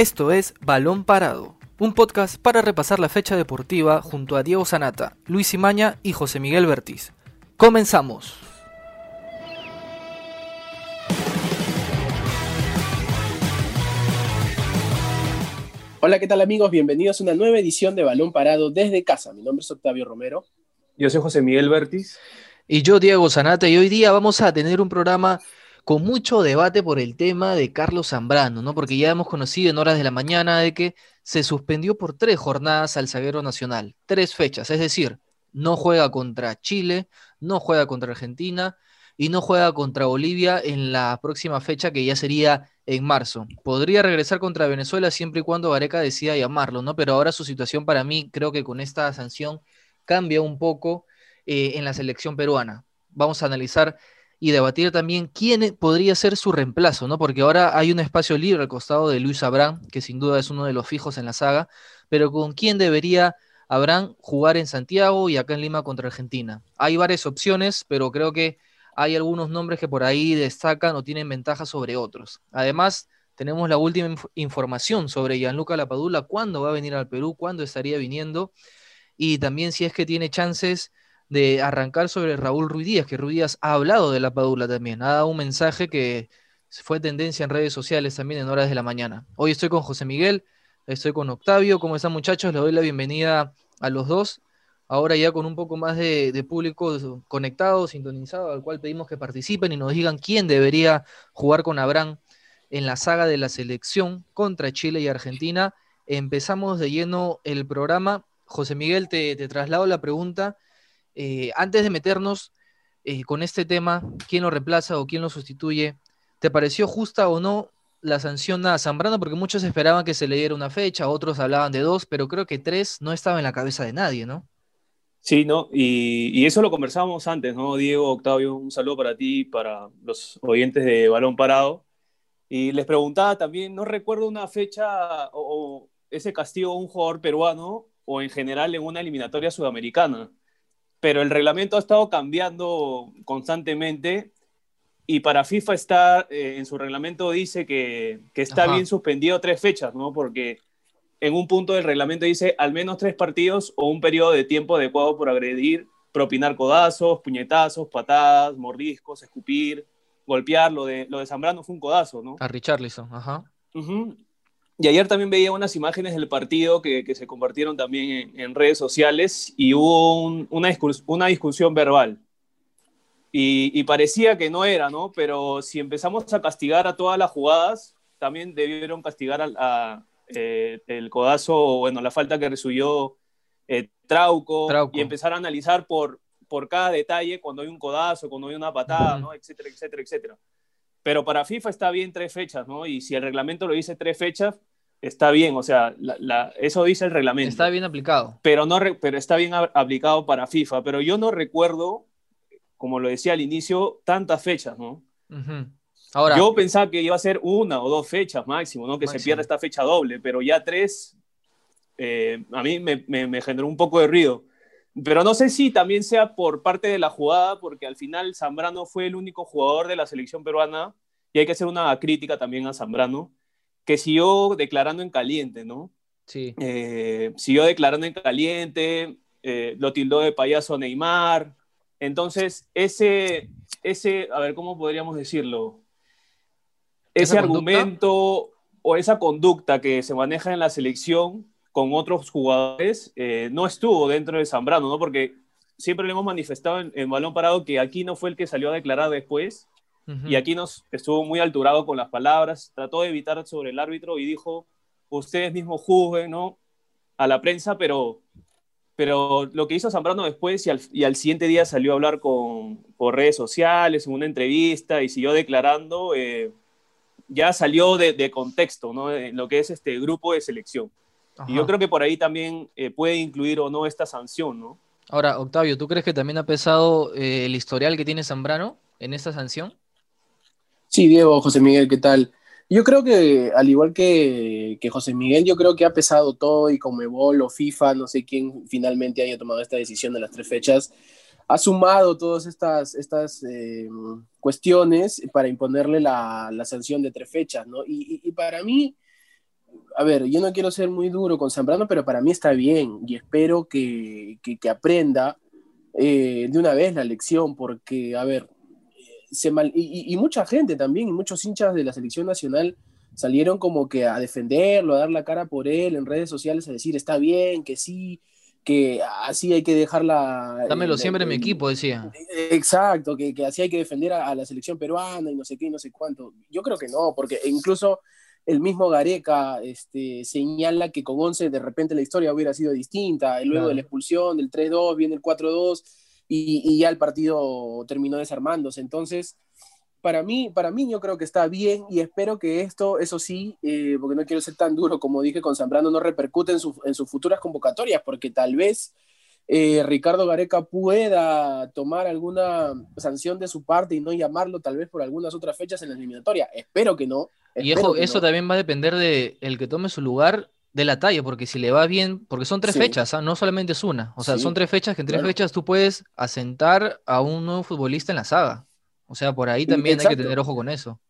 Esto es Balón Parado, un podcast para repasar la fecha deportiva junto a Diego Sanata, Luis Imaña y José Miguel Bertiz. Comenzamos. Hola, ¿qué tal amigos? Bienvenidos a una nueva edición de Balón Parado desde casa. Mi nombre es Octavio Romero. Yo soy José Miguel Bertiz. Y yo, Diego Sanata, y hoy día vamos a tener un programa con mucho debate por el tema de Carlos Zambrano, ¿no? Porque ya hemos conocido en horas de la mañana de que se suspendió por tres jornadas al zaguero nacional, tres fechas, es decir, no juega contra Chile, no juega contra Argentina y no juega contra Bolivia en la próxima fecha que ya sería en marzo. Podría regresar contra Venezuela siempre y cuando Gareca decida llamarlo, ¿no? Pero ahora su situación para mí creo que con esta sanción cambia un poco eh, en la selección peruana. Vamos a analizar y debatir también quién podría ser su reemplazo, ¿no? Porque ahora hay un espacio libre al costado de Luis Abrán, que sin duda es uno de los fijos en la saga, pero con quién debería Abrán jugar en Santiago y acá en Lima contra Argentina. Hay varias opciones, pero creo que hay algunos nombres que por ahí destacan o tienen ventaja sobre otros. Además, tenemos la última información sobre Gianluca Lapadula, cuándo va a venir al Perú, cuándo estaría viniendo, y también si es que tiene chances de arrancar sobre Raúl Ruiz que Ruiz ha hablado de la Padula también, ha dado un mensaje que fue tendencia en redes sociales también en horas de la mañana. Hoy estoy con José Miguel, estoy con Octavio, ¿cómo están muchachos? Les doy la bienvenida a los dos. Ahora ya con un poco más de, público conectado, sintonizado, al cual pedimos que participen y nos digan quién debería jugar con Abraham en la saga de la selección contra Chile y Argentina. Empezamos de lleno el programa. José Miguel, te traslado la pregunta eh, antes de meternos eh, con este tema, quién lo reemplaza o quién lo sustituye, ¿te pareció justa o no la sanción a Zambrano? Porque muchos esperaban que se le diera una fecha, otros hablaban de dos, pero creo que tres no estaba en la cabeza de nadie, ¿no? Sí, ¿no? Y, eso lo conversábamos antes, ¿no? Diego, Octavio, un saludo para ti, para los oyentes de Balón Parado. Y les preguntaba también, no recuerdo una fecha o, o ese castigo a un jugador peruano o en general en una eliminatoria sudamericana pero el reglamento ha estado cambiando constantemente y para FIFA está, eh, en su reglamento dice que, que está bien suspendido tres fechas, ¿no? Porque en un punto del reglamento dice al menos tres partidos o un periodo de tiempo adecuado por agredir, propinar codazos, puñetazos, patadas, mordiscos, escupir, golpear. Lo de, lo de Zambrano fue un codazo, ¿no? A Richarlison, ajá. Y ayer también veía unas imágenes del partido que, que se compartieron también en, redes sociales y hubo una, una, discusión verbal. Y, y, parecía que no era, ¿no? Pero si empezamos a castigar a todas las jugadas, también debieron castigar a, eh, el codazo, bueno, la falta que recibió eh, Trauco, y empezar a analizar por, por cada detalle cuando hay un codazo, cuando hay una patada, ¿no? Etcétera, etcétera, etcétera. Pero para FIFA está bien tres fechas, ¿no? Y si el reglamento lo dice tres fechas, está bien, o sea, eso dice el reglamento. Está bien aplicado. Pero, no, pero está bien aplicado para FIFA, pero yo no recuerdo, como lo decía al inicio, tantas fechas, ¿no? Ahora, yo pensaba que iba a ser una o dos fechas máximo, ¿no? Que se pierda esta fecha doble, pero ya tres, eh, a mí me, me, generó un poco de ruido. Pero no sé si también sea por parte de la jugada, porque al final Zambrano fue el único jugador de la selección peruana, y hay que hacer una crítica también a Zambrano, que siguió declarando en caliente, ¿no? Sí. Eh, siguió declarando en caliente, eh, lo tildó de payaso Neymar. Entonces, ese, ese, a ver, ¿cómo podríamos decirlo? Ese argumento o esa conducta que se maneja en la selección con otros jugadores eh, no estuvo dentro de Zambrano, ¿no? Porque siempre le hemos manifestado en, en, Balón Parado que aquí no fue el que salió a declarar después, y aquí nos estuvo muy alturado con las palabras, trató de evitar sobre el árbitro y dijo, ustedes mismos juzguen, ¿no? A la prensa, pero, pero lo que hizo Zambrano después y al, y al siguiente día salió a hablar con, por redes sociales, en una entrevista y siguió declarando, eh, ya salió de, contexto, ¿no? En lo que es este grupo de selección. Y yo creo que por ahí también eh, puede incluir o no esta sanción, ¿no? Ahora, Octavio, ¿tú crees que también ha pesado eh, el historial que tiene Zambrano en esta sanción? Sí, Diego, José Miguel, ¿qué tal? Yo creo que, al igual que, José Miguel, yo creo que ha pesado todo y como Ebol o FIFA, no sé quién finalmente haya tomado esta decisión de las tres fechas, ha sumado todas estas, estas eh, cuestiones para imponerle la, sanción de tres fechas, ¿no? Y, para mí, a ver, yo no quiero ser muy duro con Zambrano, pero para mí está bien y espero que, que, aprenda eh, de una vez la lección, porque, a ver, se mal, y, y, mucha gente también, y muchos hinchas de la selección nacional salieron como que a defenderlo, a dar la cara por él en redes sociales, a decir está bien, que sí, que así hay que dejarla. Dámelo siempre en mi equipo, decía. Exacto, que, que así hay que defender a, la selección peruana y no sé qué y no sé cuánto. Yo creo que no, porque incluso el mismo Gareca este, señala que con 11 de repente la historia hubiera sido distinta. Luego de la expulsión del 3-2 viene el 4-2 y, y, ya el partido terminó desarmándose. Entonces, para mí, para mí yo creo que está bien y espero que esto, eso sí, eh, porque no quiero ser tan duro como dije con Zambrano, no repercute en, en sus futuras convocatorias, porque tal vez eh, Ricardo Gareca pueda tomar alguna sanción de su parte y no llamarlo tal vez por algunas otras fechas en la eliminatoria. Espero que no. y eso también va a depender de el que tome su lugar de la talla, porque si le va bien, porque son tres fechas, ¿ah? no solamente es una, o sea, son tres fechas que en tres fechas tú puedes asentar a un nuevo futbolista en la saga. O sea, por ahí también hay que tener ojo con eso.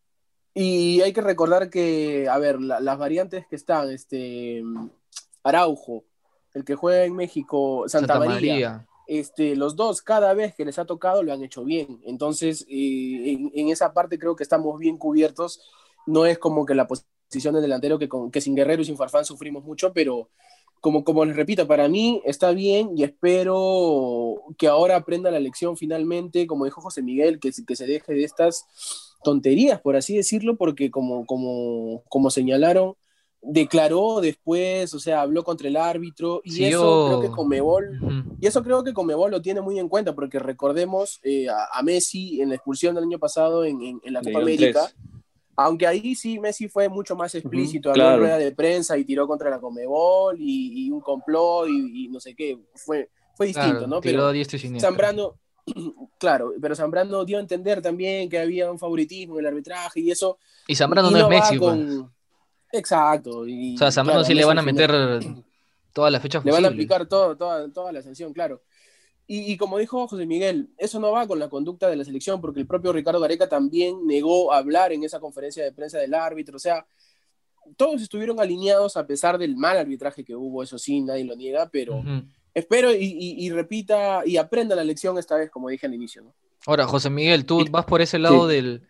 Y hay que recordar que, a ver, las variantes que están, este, Araujo, el que juega en México, Santa, María, Este, los dos, cada vez que les ha tocado, lo han hecho bien. Entonces, eh, en, esa parte creo que estamos bien cubiertos. No es como que la posición de delantero que, que sin Guerrero y sin Farfán sufrimos mucho, pero como, como les repito, para mí está bien y espero que ahora aprenda la lección finalmente, como dijo José Miguel, que, que se deje de estas tonterías, por así decirlo, porque como, como, como señalaron, declaró después, o sea, habló contra el árbitro y eso creo que Comebol, y eso creo que Comebol lo tiene muy en cuenta, porque recordemos eh, a, Messi en la expulsión del año pasado en, en, la Copa América. Aunque ahí sí Messi fue mucho más explícito, habló en rueda de prensa y tiró contra la Comebol y, un complot y, no sé qué, fue, fue distinto, ¿no? Pero Zambrano, claro, pero Zambrano dio a entender también que había un favoritismo en el arbitraje y eso. Y Zambrano no, es Messi, pues. Exacto. o sea, Zambrano sí le van a meter todas las fechas Le van a aplicar todo, toda, toda la sanción, claro. Y, como dijo José Miguel, eso no va con la conducta de la selección, porque el propio Ricardo Gareca también negó hablar en esa conferencia de prensa del árbitro. O sea, todos estuvieron alineados a pesar del mal arbitraje que hubo, eso sí, nadie lo niega, pero espero y, repita y aprenda la lección esta vez, como dije al inicio. ¿no? Ahora, José Miguel, tú vas por ese lado del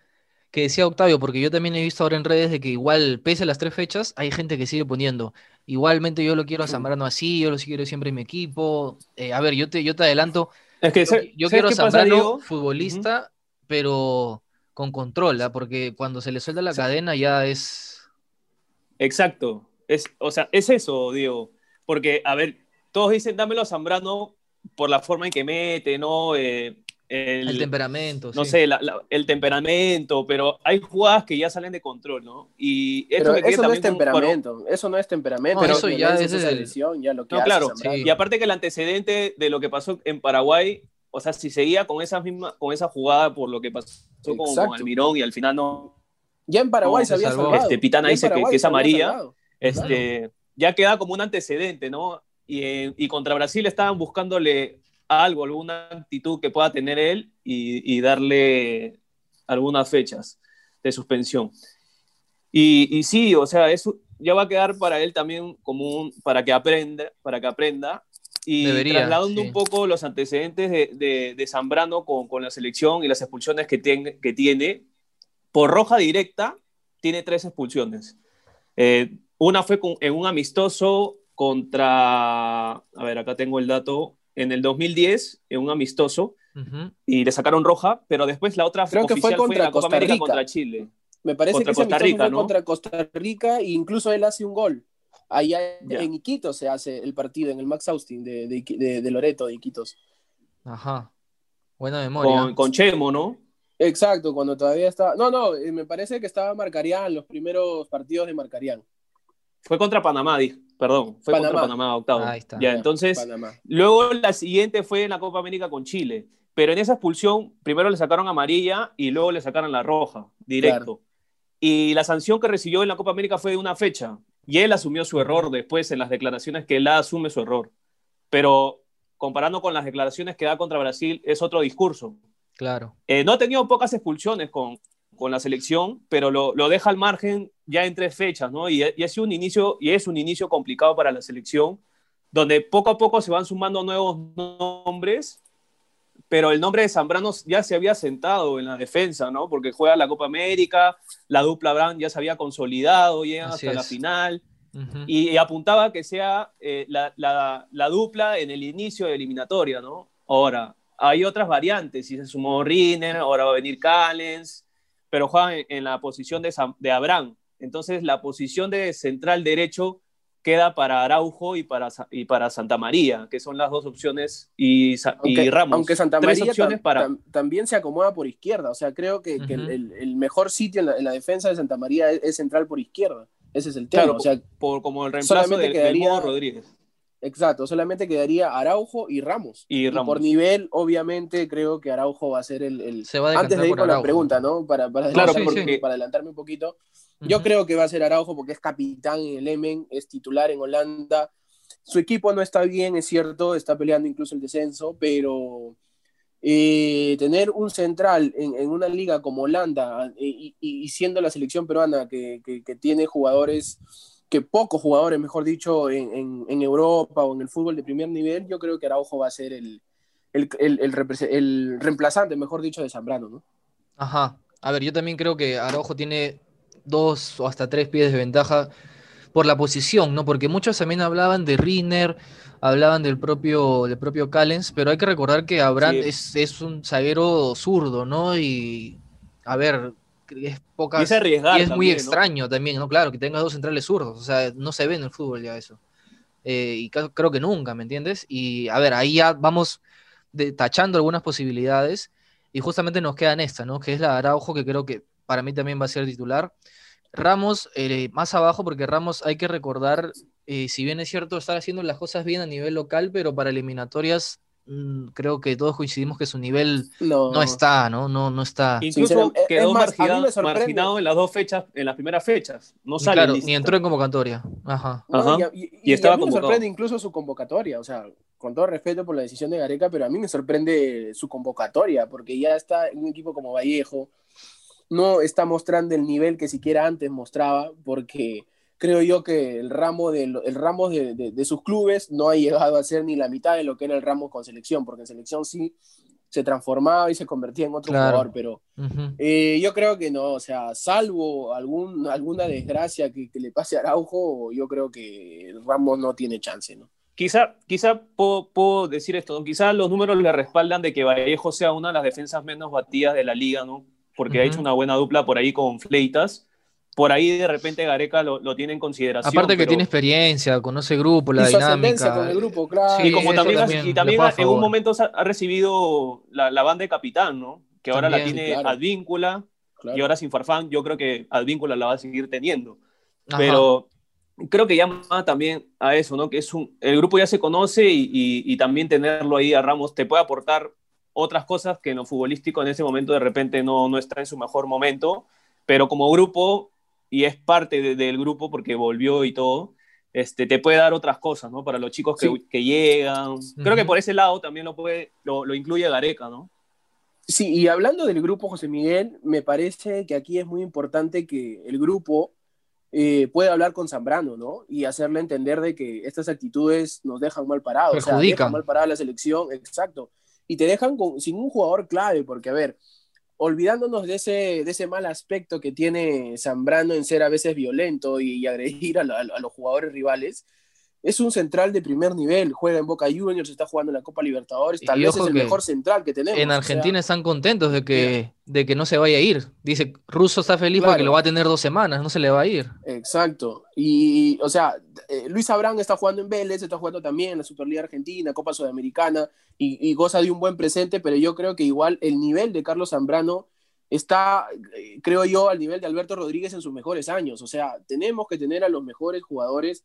que decía Octavio, porque yo también he visto ahora en redes de que igual, pese a las tres fechas, hay gente que sigue poniendo, igualmente yo lo quiero a Zambrano así, yo lo quiero siempre en mi equipo. Eh, a ver, yo te, yo te adelanto, es que, yo, quiero a Zambrano futbolista, pero con control, ¿ah? porque cuando se le suelta la cadena ya es... Exacto, es, o sea, es eso, Diego, porque, a ver, todos dicen, dámelo a Zambrano por la forma en que mete, ¿no? Eh, el, temperamento. No sé, el temperamento, pero hay jugadas que ya salen de control, ¿no? Y eso no es temperamento, eso no es temperamento, pero eso ya es esa lesión, ya lo que no, claro, y aparte que el antecedente de lo que pasó en Paraguay, o sea, si seguía con esa misma, con esa jugada por lo que pasó con, Almirón y al final no. Ya en Paraguay se había salvado. Este, Pitana dice que, es amarilla, este, ya queda como un antecedente, ¿no? Y, y contra Brasil estaban buscándole algo, alguna actitud que pueda tener él y, darle algunas fechas de suspensión. Y, sí, o sea, eso ya va a quedar para él también como un, para que aprenda, para que aprenda. Y trasladando un poco los antecedentes de, Zambrano con, la selección y las expulsiones que, que tiene, por roja directa tiene tres expulsiones. Eh, una fue en un amistoso contra, a ver, acá tengo el dato, en el 2010 en un amistoso y le sacaron roja, pero después la otra Creo que fue contra Costa Rica. contra Chile. Me parece que Costa Rica, ¿no? contra Costa Rica e incluso él hace un gol. Allá en Iquitos se hace el partido, en el Max Austin de, de, Loreto, de Iquitos. Ajá. Buena memoria. Con, Chemo, ¿no? Exacto, cuando todavía estaba. No, no, eh, me parece que estaba Marcarián, los primeros partidos de Marcarián. Fue contra Panamá, perdón, fue contra Panamá octavo. Ahí está. Ya, entonces, luego la siguiente fue en la Copa América con Chile. Pero en esa expulsión, primero le sacaron amarilla y luego le sacaron la roja, directo. Y la sanción que recibió en la Copa América fue de una fecha. Y él asumió su error después en las declaraciones que él asume su error. Pero comparando con las declaraciones que da contra Brasil, es otro discurso. Claro. Eh, no ha tenido pocas expulsiones con, con la selección, pero lo, lo, deja al margen ya en tres fechas, ¿no? Y, sido un inicio, y es un inicio complicado para la selección, donde poco a poco se van sumando nuevos nombres, pero el nombre de Zambrano ya se había sentado en la defensa, ¿no? Porque juega la Copa América, la dupla Brown ya se había consolidado, llegan hasta la final, y, apuntaba que sea eh, la, la, la, dupla en el inicio de eliminatoria, ¿no? Ahora, hay otras variantes, si se sumó Riner, ahora va a venir Callens, pero juegan en, la posición de, de Abraham. Entonces, la posición de central derecho queda para Araujo y para, y para Santa María, que son las dos opciones, y, y Ramos. Aunque Santa María también se acomoda por izquierda, o sea, creo que, el, el, mejor sitio en la, defensa de Santa María es, central por izquierda. Ese es el tema. o sea, por, como el reemplazo de, quedaría, Rodríguez. Exacto, solamente quedaría Araujo y Ramos. Y, Ramos. por nivel, obviamente, creo que Araujo va a ser el. Se va a Antes de ir con la pregunta, ¿no? Para, para, claro, para adelantarme un poquito. Yo creo que va a ser Araujo porque es capitán en el Emen, es titular en Holanda. Su equipo no está bien, es cierto, está peleando incluso el descenso, pero eh, tener un central en, una liga como Holanda eh, y, siendo la selección peruana que, tiene jugadores, que pocos jugadores, mejor dicho, en, Europa o en el fútbol de primer nivel, yo creo que Araujo va a ser el, el, el reemplazante, mejor dicho, de Zambrano, ¿no? Ajá. A ver, yo también creo que Araujo tiene dos o hasta tres pies de ventaja por la posición, ¿no? Porque muchos también hablaban de Riner, hablaban del propio, del propio Callens, pero hay que recordar que Abraham es, un zaguero zurdo, ¿no? Y a ver, es poca. Y es, muy extraño también, ¿no? Claro, que tenga dos centrales zurdos, o sea, no se ve en el fútbol ya eso. Eh, y creo que nunca, ¿me entiendes? Y a ver, ahí ya vamos tachando algunas posibilidades y justamente nos quedan esta, ¿no? Que es la de Araujo, que creo que para mí también va a ser titular. Ramos, eh, más abajo, porque Ramos hay que recordar, eh, si bien es cierto estar haciendo las cosas bien a nivel local, pero para eliminatorias creo que todos coincidimos que su nivel no, está, ¿no? No, no está. Incluso quedó marginado, en las dos fechas, en las primeras fechas. No sale claro, ni entró en convocatoria. Ajá. Y, estaba a mí me sorprende incluso su convocatoria, o sea, con todo respeto por la decisión de Gareca, pero a mí me sorprende su convocatoria, porque ya está en un equipo como Vallejo, no está mostrando el nivel que siquiera antes mostraba, porque creo yo que el ramo, de, el ramo de, sus clubes no ha llegado a ser ni la mitad de lo que era el ramo con selección, porque en selección sí se transformaba y se convertía en otro jugador, pero eh, yo creo que no, o sea, salvo algún, alguna desgracia que, le pase a Araujo, yo creo que Ramos no tiene chance, ¿no? Quizá, quizá puedo, decir esto, quizá los números le respaldan de que Vallejo sea una de las defensas menos batidas de la liga, ¿no? porque ha hecho una buena dupla por ahí con Fleitas. Por ahí de repente Gareca lo, tiene en consideración. Aparte que tiene experiencia, conoce el grupo, la dinámica. con el grupo, claro. y como también, y también en un momento ha recibido la, banda de capitán, ¿no? Que ahora la tiene Advíncula y ahora sin Farfán, yo creo que Advíncula la va a seguir teniendo. Pero creo que llama también a eso, ¿no? Que es un, el grupo ya se conoce y, y, también tenerlo ahí a Ramos te puede aportar otras cosas que en lo futbolístico en ese momento de repente no, no está en su mejor momento, pero como grupo, y es parte del grupo porque volvió y todo, este, te puede dar otras cosas, ¿no? Para los chicos que, que llegan. Creo que por ese lado también lo, puede, lo, lo, incluye Gareca, ¿no? Sí, y hablando del grupo, José Miguel, me parece que aquí es muy importante que el grupo eh, pueda hablar con Zambrano, ¿no? Y hacerle entender de que estas actitudes nos dejan mal parados. O sea, dejan mal parada la selección, exacto y te dejan sin un jugador clave, porque a ver, olvidándonos de ese, de ese mal aspecto que tiene Zambrano en ser a veces violento y, agredir a, a, los jugadores rivales, es un central de primer nivel, juega en Boca Juniors, está jugando en la Copa Libertadores, tal vez es el mejor central que tenemos. En Argentina están contentos de que, de que no se vaya a ir. Dice, Russo está feliz porque lo va a tener dos semanas, no se le va a ir. Exacto. Y, o sea, eh, Luis Abrán está jugando en Vélez, está jugando también en la Superliga Argentina, Copa Sudamericana, y, goza de un buen presente, pero yo creo que igual el nivel de Carlos Zambrano está, eh, creo yo, al nivel de Alberto Rodríguez en sus mejores años. O sea, tenemos que tener a los mejores jugadores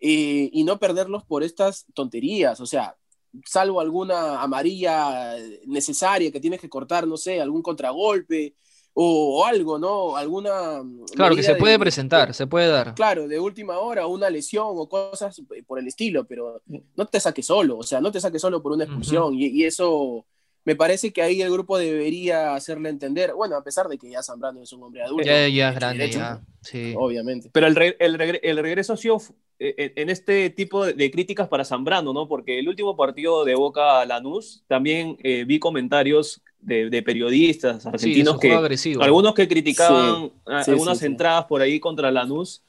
eh, y no perderlos por estas tonterías, o sea, salvo alguna amarilla necesaria que tienes que cortar, no sé, algún contragolpe o, algo, ¿no? Alguna... Claro, que se puede presentar, se puede dar. Claro, de última hora, una lesión o cosas por el estilo, pero no te saques solo, o sea, no te saques solo por una expulsión y, eso me parece que ahí el grupo debería hacerle entender, bueno, a pesar de que ya Zambrano es un hombre adulto. Ya, ya es grande, ya, sí. Obviamente. Pero el, el, regreso ha sido eh, en este tipo de críticas para Zambrano, ¿no? Porque el último partido de Boca a Lanús, también eh, vi comentarios de, periodistas argentinos que algunos que criticaban algunas entradas por ahí contra Lanús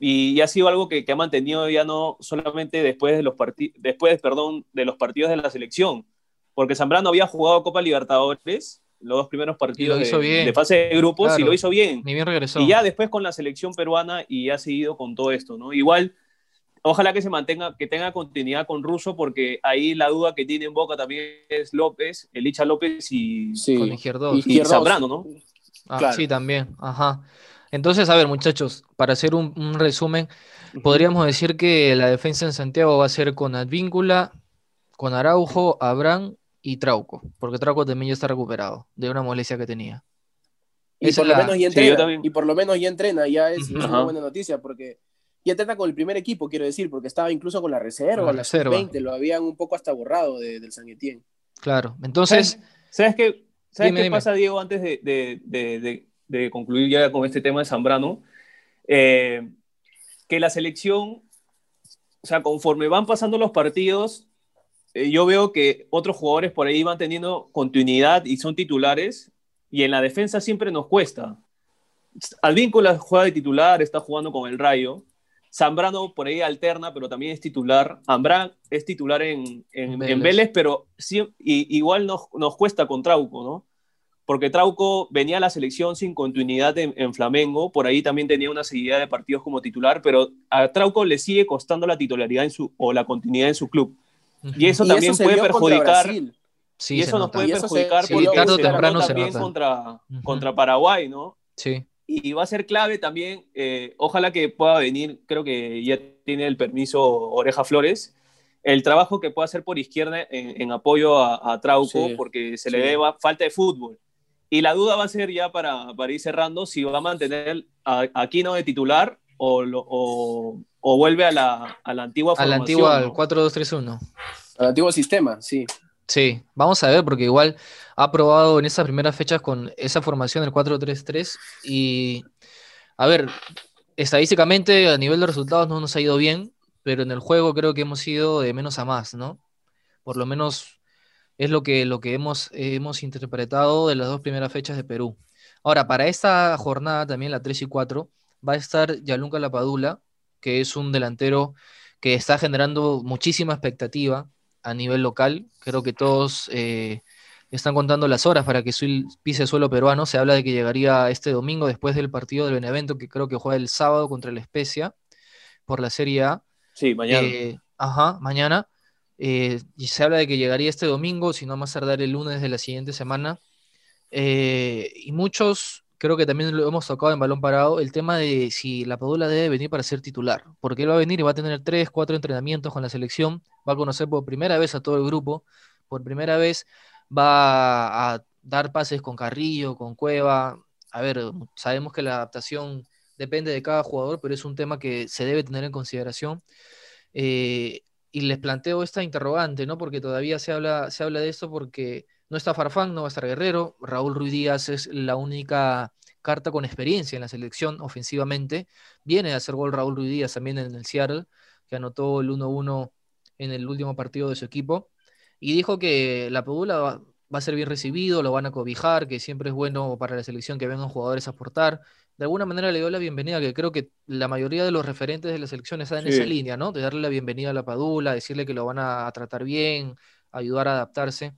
y, ha sido algo que, que, ha mantenido ya no solamente después de los partidos después perdón de los partidos de la selección porque Zambrano había jugado Copa Libertadores, los dos primeros partidos de, fase de grupos, y lo hizo bien. Ni bien regresó. Y ya después con la selección peruana y ha seguido con todo esto, ¿no? Igual, ojalá que se mantenga, que tenga continuidad con Russo, porque ahí la duda que tiene en Boca también es López, Elicha López y, con y Zambrano, ¿no? Ah, Sí, también, ajá. Entonces, a ver, muchachos, para hacer un, resumen, podríamos decir que la defensa en Santiago va a ser con Advíncula, con Araujo, Abraham y Trauco, porque Trauco también ya está recuperado de una molestia que tenía. Y por, lo menos ya entrena, y por lo menos ya entrena, ya es, una buena noticia, porque ya entrena con el primer equipo, quiero decir, porque estaba incluso con la reserva, la, reserva. 20 lo habían un poco hasta borrado del San Etienne. Claro, entonces... ¿Sabes, qué, ¿sabes qué pasa, Diego, antes de, concluir ya con este tema de Zambrano? Eh, que la selección, o sea, conforme van pasando los partidos, eh, yo veo que otros jugadores por ahí van teniendo continuidad y son titulares, y en la defensa siempre nos cuesta. Alvíncula juega de titular, está jugando con el Rayo. Zambrano por ahí alterna, pero también es titular. Ambrán es titular en, en, Vélez. pero sí, igual nos, nos cuesta con Trauco, ¿no? Porque Trauco venía a la selección sin continuidad en, Flamengo, por ahí también tenía una seguida de partidos como titular, pero a Trauco le sigue costando la titularidad en su, o la continuidad en su club. Y eso también puede perjudicar. Sí, y eso nos puede perjudicar porque tarde temprano también contra, contra Paraguay, ¿no? Sí. Y va a ser clave también, eh, ojalá que pueda venir, creo que ya tiene el permiso Oreja Flores, el trabajo que pueda hacer por izquierda en, apoyo a, Trauco, porque se le ve falta de fútbol. Y la duda va a ser ya para, para ir cerrando si va a mantener a Aquino de titular o, o, o vuelve a la, a la antigua formación. A la antigua, al 4-2-3-1. Al antiguo sistema, sí. Sí, vamos a ver, porque igual ha probado en esas primeras fechas con esa formación del 4-3-3 y, a ver, estadísticamente a nivel de resultados no nos ha ido bien, pero en el juego creo que hemos ido de menos a más, ¿no? Por lo menos es lo que, lo que hemos, hemos interpretado de las dos primeras fechas de Perú. Ahora, para esta jornada también, la 3 y 4, va a estar Yalunca Lapadula, que es un delantero que está generando muchísima expectativa a nivel local. Creo que todos eh, están contando las horas para que pise suelo peruano. Se habla de que llegaría este domingo después del partido del Benevento, que creo que juega el sábado contra el Especia por la Serie A. Sí, mañana. Eh, ajá, mañana. Eh, y se habla de que llegaría este domingo, si no más tardar el lunes de la siguiente semana. y muchos creo que también lo hemos tocado en balón parado, el tema de si la Padula debe venir para ser titular, porque él va a venir y va a tener tres, cuatro entrenamientos con la selección, va a conocer por primera vez a todo el grupo, por primera vez va a dar pases con Carrillo, con Cueva. A ver, sabemos que la adaptación depende de cada jugador, pero es un tema que se debe tener en consideración. Eh, y les planteo esta interrogante, ¿no? Porque todavía se habla, se habla de esto porque no está Farfán, no va a estar Guerrero. Raúl Ruiz Díaz es la única carta con experiencia en la selección ofensivamente. Viene a hacer gol Raúl Ruiz Díaz también en el Seattle, que anotó el 1-1 en el último partido de su equipo. Y dijo que la Padula va, a ser bien recibido, lo van a cobijar, que siempre es bueno para la selección que vengan jugadores a aportar. De alguna manera le dio la bienvenida, que creo que la mayoría de los referentes de la selección están en esa línea, ¿no? De darle la bienvenida a la Padula, decirle que lo van a tratar bien, ayudar a adaptarse.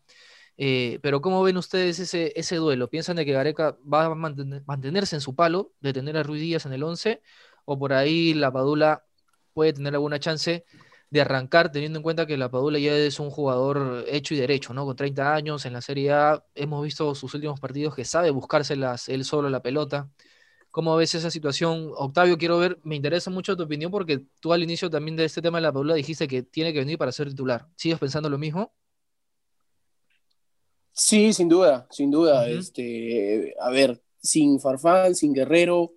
Eh, pero ¿cómo ven ustedes ese, ese duelo? ¿Piensan de que Gareca va a mantenerse en su palo de tener a Ruiz Díaz en el 11? ¿O por ahí la Padula puede tener alguna chance de arrancar, teniendo en cuenta que la Padula ya es un jugador hecho y derecho, ¿no? Con 30 años en la Serie A, hemos visto sus últimos partidos que sabe buscárselas él solo la pelota. ¿Cómo ves esa situación? Octavio, quiero ver, me interesa mucho tu opinión porque tú al inicio también de este tema de la Padula dijiste que tiene que venir para ser titular. ¿Sigues pensando lo mismo? Sí, sin duda, sin duda. este, a ver, sin Farfán, sin Guerrero,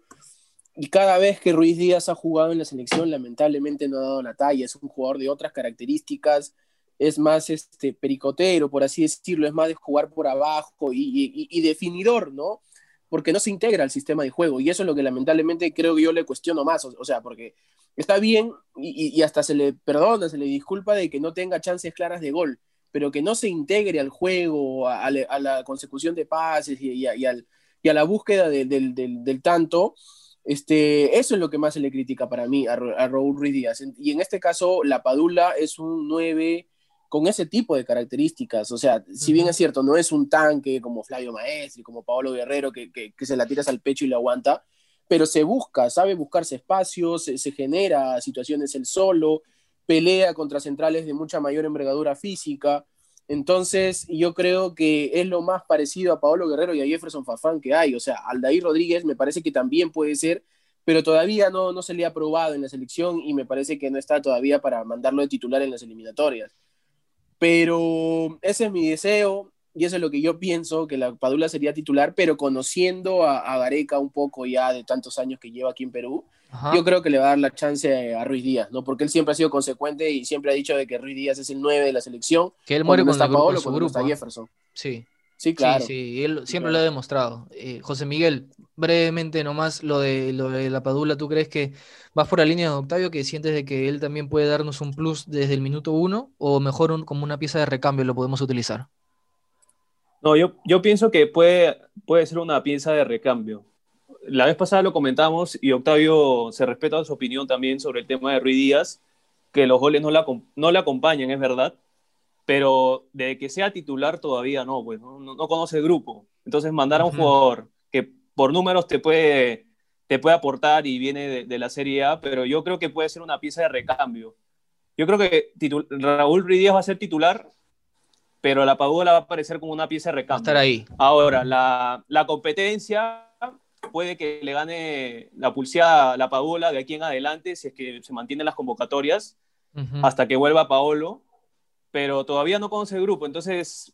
y cada vez que Ruiz Díaz ha jugado en la selección, lamentablemente no ha dado la talla. Es un jugador de otras características, es más este, pericotero, por así decirlo, es más de jugar por abajo y, definidor, ¿no? Porque no se integra al sistema de juego y eso es lo que lamentablemente creo que yo le cuestiono más, o, sea, porque está bien y, hasta se le perdona, se le disculpa de que no tenga chances claras de gol, pero que no se integre al juego, a, la consecución de pases y, a, la búsqueda del tanto, este, eso es lo que más se le critica para mí a, Raúl Ruiz Díaz. Y en este caso, la Padula es un 9 con ese tipo de características. O sea, si bien es cierto, no es un tanque como Flavio Maestri, como Paolo Guerrero, que, se la tiras al pecho y lo aguanta, pero se busca, sabe buscarse espacios, se, genera situaciones el solo, pelea contra centrales de mucha mayor envergadura física. Entonces, yo creo que es lo más parecido a Paolo Guerrero y a Jefferson Fafán que hay. O sea, Aldair Rodríguez me parece que también puede ser, pero todavía no, no se le ha probado en la selección y me parece que no está todavía para mandarlo de titular en las eliminatorias. Pero ese es mi deseo y eso es lo que yo pienso, que la Padula sería titular, pero conociendo a, Gareca un poco ya de tantos años que lleva aquí en Perú, yo creo que le va a dar la chance a Ruiz Díaz, ¿no? Porque él siempre ha sido consecuente y siempre ha dicho de que Ruiz Díaz es el 9 de la selección. Que él muere con está Paolo, su grupo. Está Jefferson. Sí. Sí, claro. Sí, sí, él siempre lo ha demostrado. Eh, José Miguel, brevemente nomás lo de, lo de la Padula, ¿tú crees que vas por la línea de Octavio que sientes de que él también puede darnos un plus desde el minuto uno o mejor como una pieza de recambio lo podemos utilizar? No, yo, yo pienso que puede, puede ser una pieza de recambio. La vez pasada lo comentamos y Octavio se respeta su opinión también sobre el tema de Ruiz Díaz, que los goles no la, no le acompañan, es verdad, pero de que sea titular todavía no, pues no, no conoce el grupo. Entonces mandar a un jugador que por números te puede, te puede aportar y viene de, de, la Serie A, pero yo creo que puede ser una pieza de recambio. Yo creo que Raúl Ruiz Díaz va a ser titular pero la Padula va a aparecer como una pieza de recambio. estar ahí. Ahora, la, la, competencia puede que le gane la pulseada la Padula de aquí en adelante, si es que se mantienen las convocatorias, hasta que vuelva Paolo, pero todavía no conoce el grupo, entonces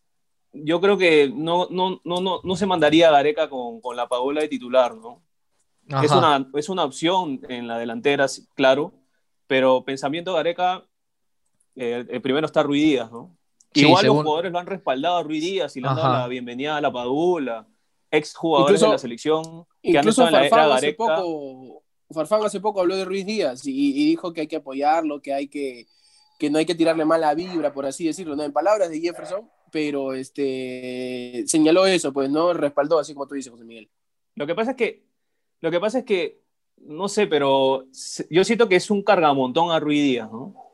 yo creo que no, no, no, no, no se mandaría a Gareca con, con la Padula de titular, ¿no? Es una, es una opción en la delantera, claro, pero pensamiento Gareca, eh, el primero está Ruidías, ¿no? Igual los jugadores lo han respaldado a Ruiz Díaz y le han dado la bienvenida a la Padula, ex jugadores de la selección que han era hace poco, Farfán hace poco habló de Ruiz Díaz y, dijo que hay que apoyarlo, que hay que que no hay que tirarle mala vibra, por así decirlo, ¿no? En palabras de Jefferson, pero este señaló eso, pues, ¿no? Respaldó, así como tú dices, José Miguel. Lo que pasa es que, lo que pasa es que, no sé, pero yo siento que es un cargamontón a Ruiz Díaz, ¿no?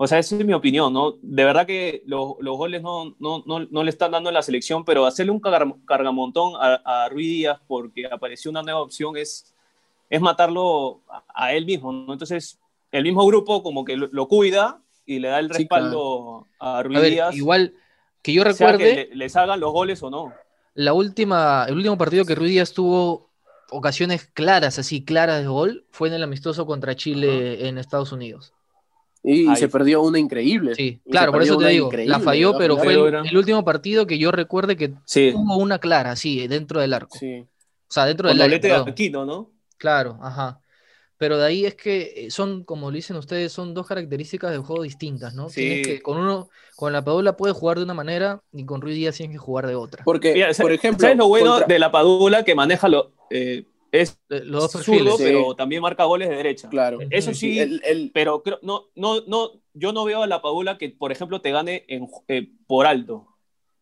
O sea, esa es mi opinión, ¿no? De verdad que los, los goles no, no, no, no, le están dando en la selección, pero hacerle un cargamontón a, a Ruiz Díaz porque apareció una nueva opción es, es matarlo a, él mismo, ¿no? Entonces, el mismo grupo como que lo, cuida y le da el respaldo a Ruiz Díaz. Igual que yo recuerde... que le, salgan los goles o no. La última, el último partido que Ruiz Díaz tuvo ocasiones claras, así claras de gol, fue en el amistoso contra Chile en Estados Unidos. Y se perdió una increíble. Sí, claro, por eso te digo, la falló, pero fue el, último partido que yo recuerde que tuvo una clara, sí, dentro del arco. Sí. O sea, dentro del arco. de Aquino, ¿no? Claro, ajá. Pero de ahí es que eh, son, como dicen ustedes, son dos características de juego distintas, ¿no? Sí. que con uno, con la Padula puede jugar de una manera y con Ruiz Díaz tienes que jugar de otra. Porque, por ejemplo, ¿sabes lo bueno de la Padula que maneja lo, eh, es los dos zurdo, pero también marca goles de derecha. Claro. Eso sí, el, pero creo, no, no, no, yo no veo a la Padula que, por ejemplo, te gane en, eh, por alto.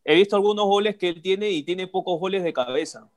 He visto algunos goles que él tiene y tiene pocos goles de cabeza.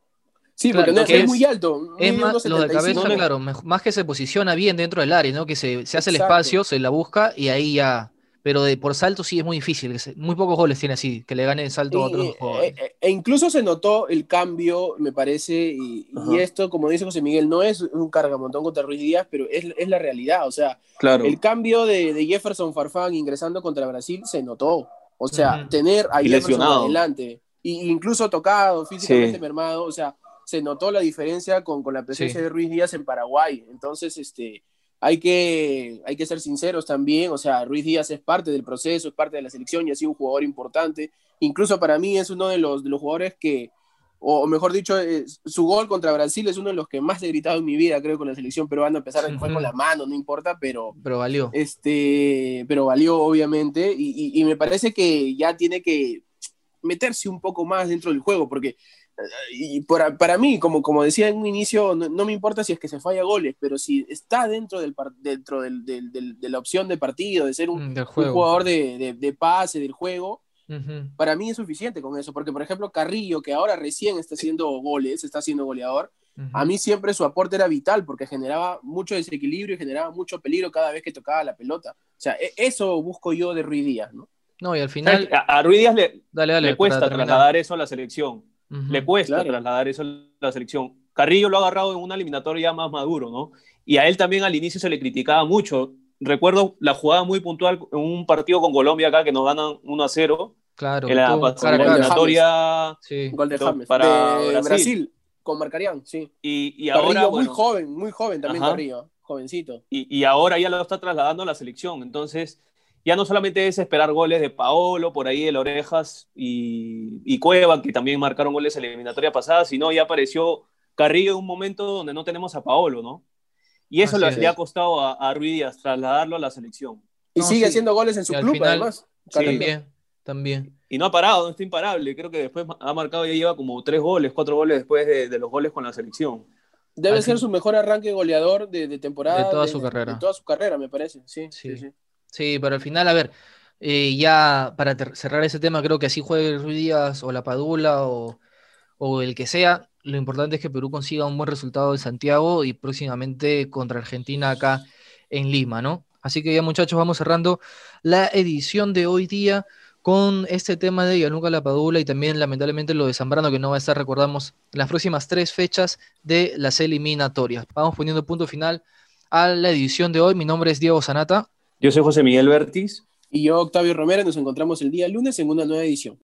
Sí, porque no, es, muy alto. Es más, lo de cabeza, claro, más que se posiciona bien dentro del área, ¿no? Que se, se hace el espacio, se la busca y ahí ya pero de por salto sí es muy difícil. Muy pocos goles tiene así, que le gane el salto a otros jugadores. E, e, incluso se notó el cambio, me parece, y, esto, como dice José Miguel, no es un cargamontón contra Ruiz Díaz, pero es, es la realidad. O sea, claro. el cambio de, de, Jefferson Farfán ingresando contra Brasil se notó. O sea, tener a Jefferson adelante, e incluso tocado, físicamente mermado, o sea, se notó la diferencia con, con la presencia de Ruiz Díaz en Paraguay. Entonces, este hay que, hay que ser sinceros también, o sea, Ruiz Díaz es parte del proceso, es parte de la selección y ha sido un jugador importante. Incluso para mí es uno de los, de los jugadores que, o mejor dicho, su gol contra Brasil es uno de los que más he gritado en mi vida, creo, con la selección peruana, a pesar de que fue con la mano, no importa, pero... Pero valió. Este, pero valió, obviamente, y, me parece que ya tiene que meterse un poco más dentro del juego, porque y para, para, mí, como, como decía en un inicio, no, me importa si es que se falla goles, pero si está dentro, del, dentro del, de la opción de partido, de ser un, mm, jugador de, de, de, pase, del juego, para mí es suficiente con eso, porque por ejemplo Carrillo, que ahora recién está haciendo goles, está siendo goleador, a mí siempre su aporte era vital porque generaba mucho desequilibrio y generaba mucho peligro cada vez que tocaba la pelota. O sea, e, eso busco yo de Ruiz Díaz, ¿no? No, y al final... A, Ruiz Díaz le, le cuesta trasladar eso a la selección. Le cuesta trasladar eso a la selección. Carrillo lo ha agarrado en una eliminatoria más maduro, ¿no? Y a él también al inicio se le criticaba mucho. Recuerdo la jugada muy puntual en un partido con Colombia acá que nos ganan 1 a 0 Claro, en la eliminatoria sí. Gol de James. para Brasil. con Marcarián, sí. Y, y ahora, muy joven, muy joven también Carrillo, jovencito. Y, y, ahora ya lo está trasladando a la selección, entonces ya no solamente es esperar goles de Paolo, por ahí de Orejas y, y Cueva, que también marcaron goles en la eliminatoria pasada, sino ya apareció Carrillo en un momento donde no tenemos a Paolo, ¿no? Y eso le, ha costado a, a Ruiz Díaz, trasladarlo a la selección. Y sigue haciendo goles en su club, además. También también. Y no ha parado, no está imparable. Creo que después ha marcado, ya lleva como tres goles, cuatro goles después de, los goles con la selección. Debe ser su mejor arranque goleador de, temporada. De toda su carrera. De toda su carrera, me parece. Sí, sí, sí. Sí. pero al final, a ver, eh, ya para cerrar ese tema, creo que así juegue Ruiz Díaz o la Padula o, el que sea, lo importante es que Perú consiga un buen resultado en Santiago y próximamente contra Argentina acá en Lima, ¿no? Así que ya muchachos, vamos cerrando la edición de hoy día con este tema de Gianluca Lapadula y también lamentablemente lo de Zambrano que no va a estar, recordamos, las próximas tres fechas de las eliminatorias. Vamos poniendo punto final a la edición de hoy. Mi nombre es Diego Sanata. Yo soy José Miguel Bertis. Y yo, Octavio Romero. Nos encontramos el día lunes en una nueva edición.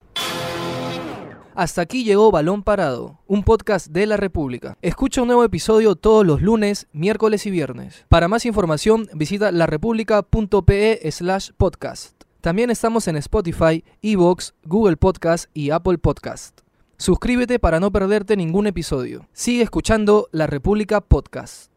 Hasta aquí llegó Balón Parado, un podcast de la República. Escucha un nuevo episodio todos los lunes, miércoles y viernes. Para más información visita larepublica.pe slash podcast. También estamos en Spotify, Evox, Google Podcast y Apple Podcast. Suscríbete para no perderte ningún episodio. Sigue escuchando La República Podcast.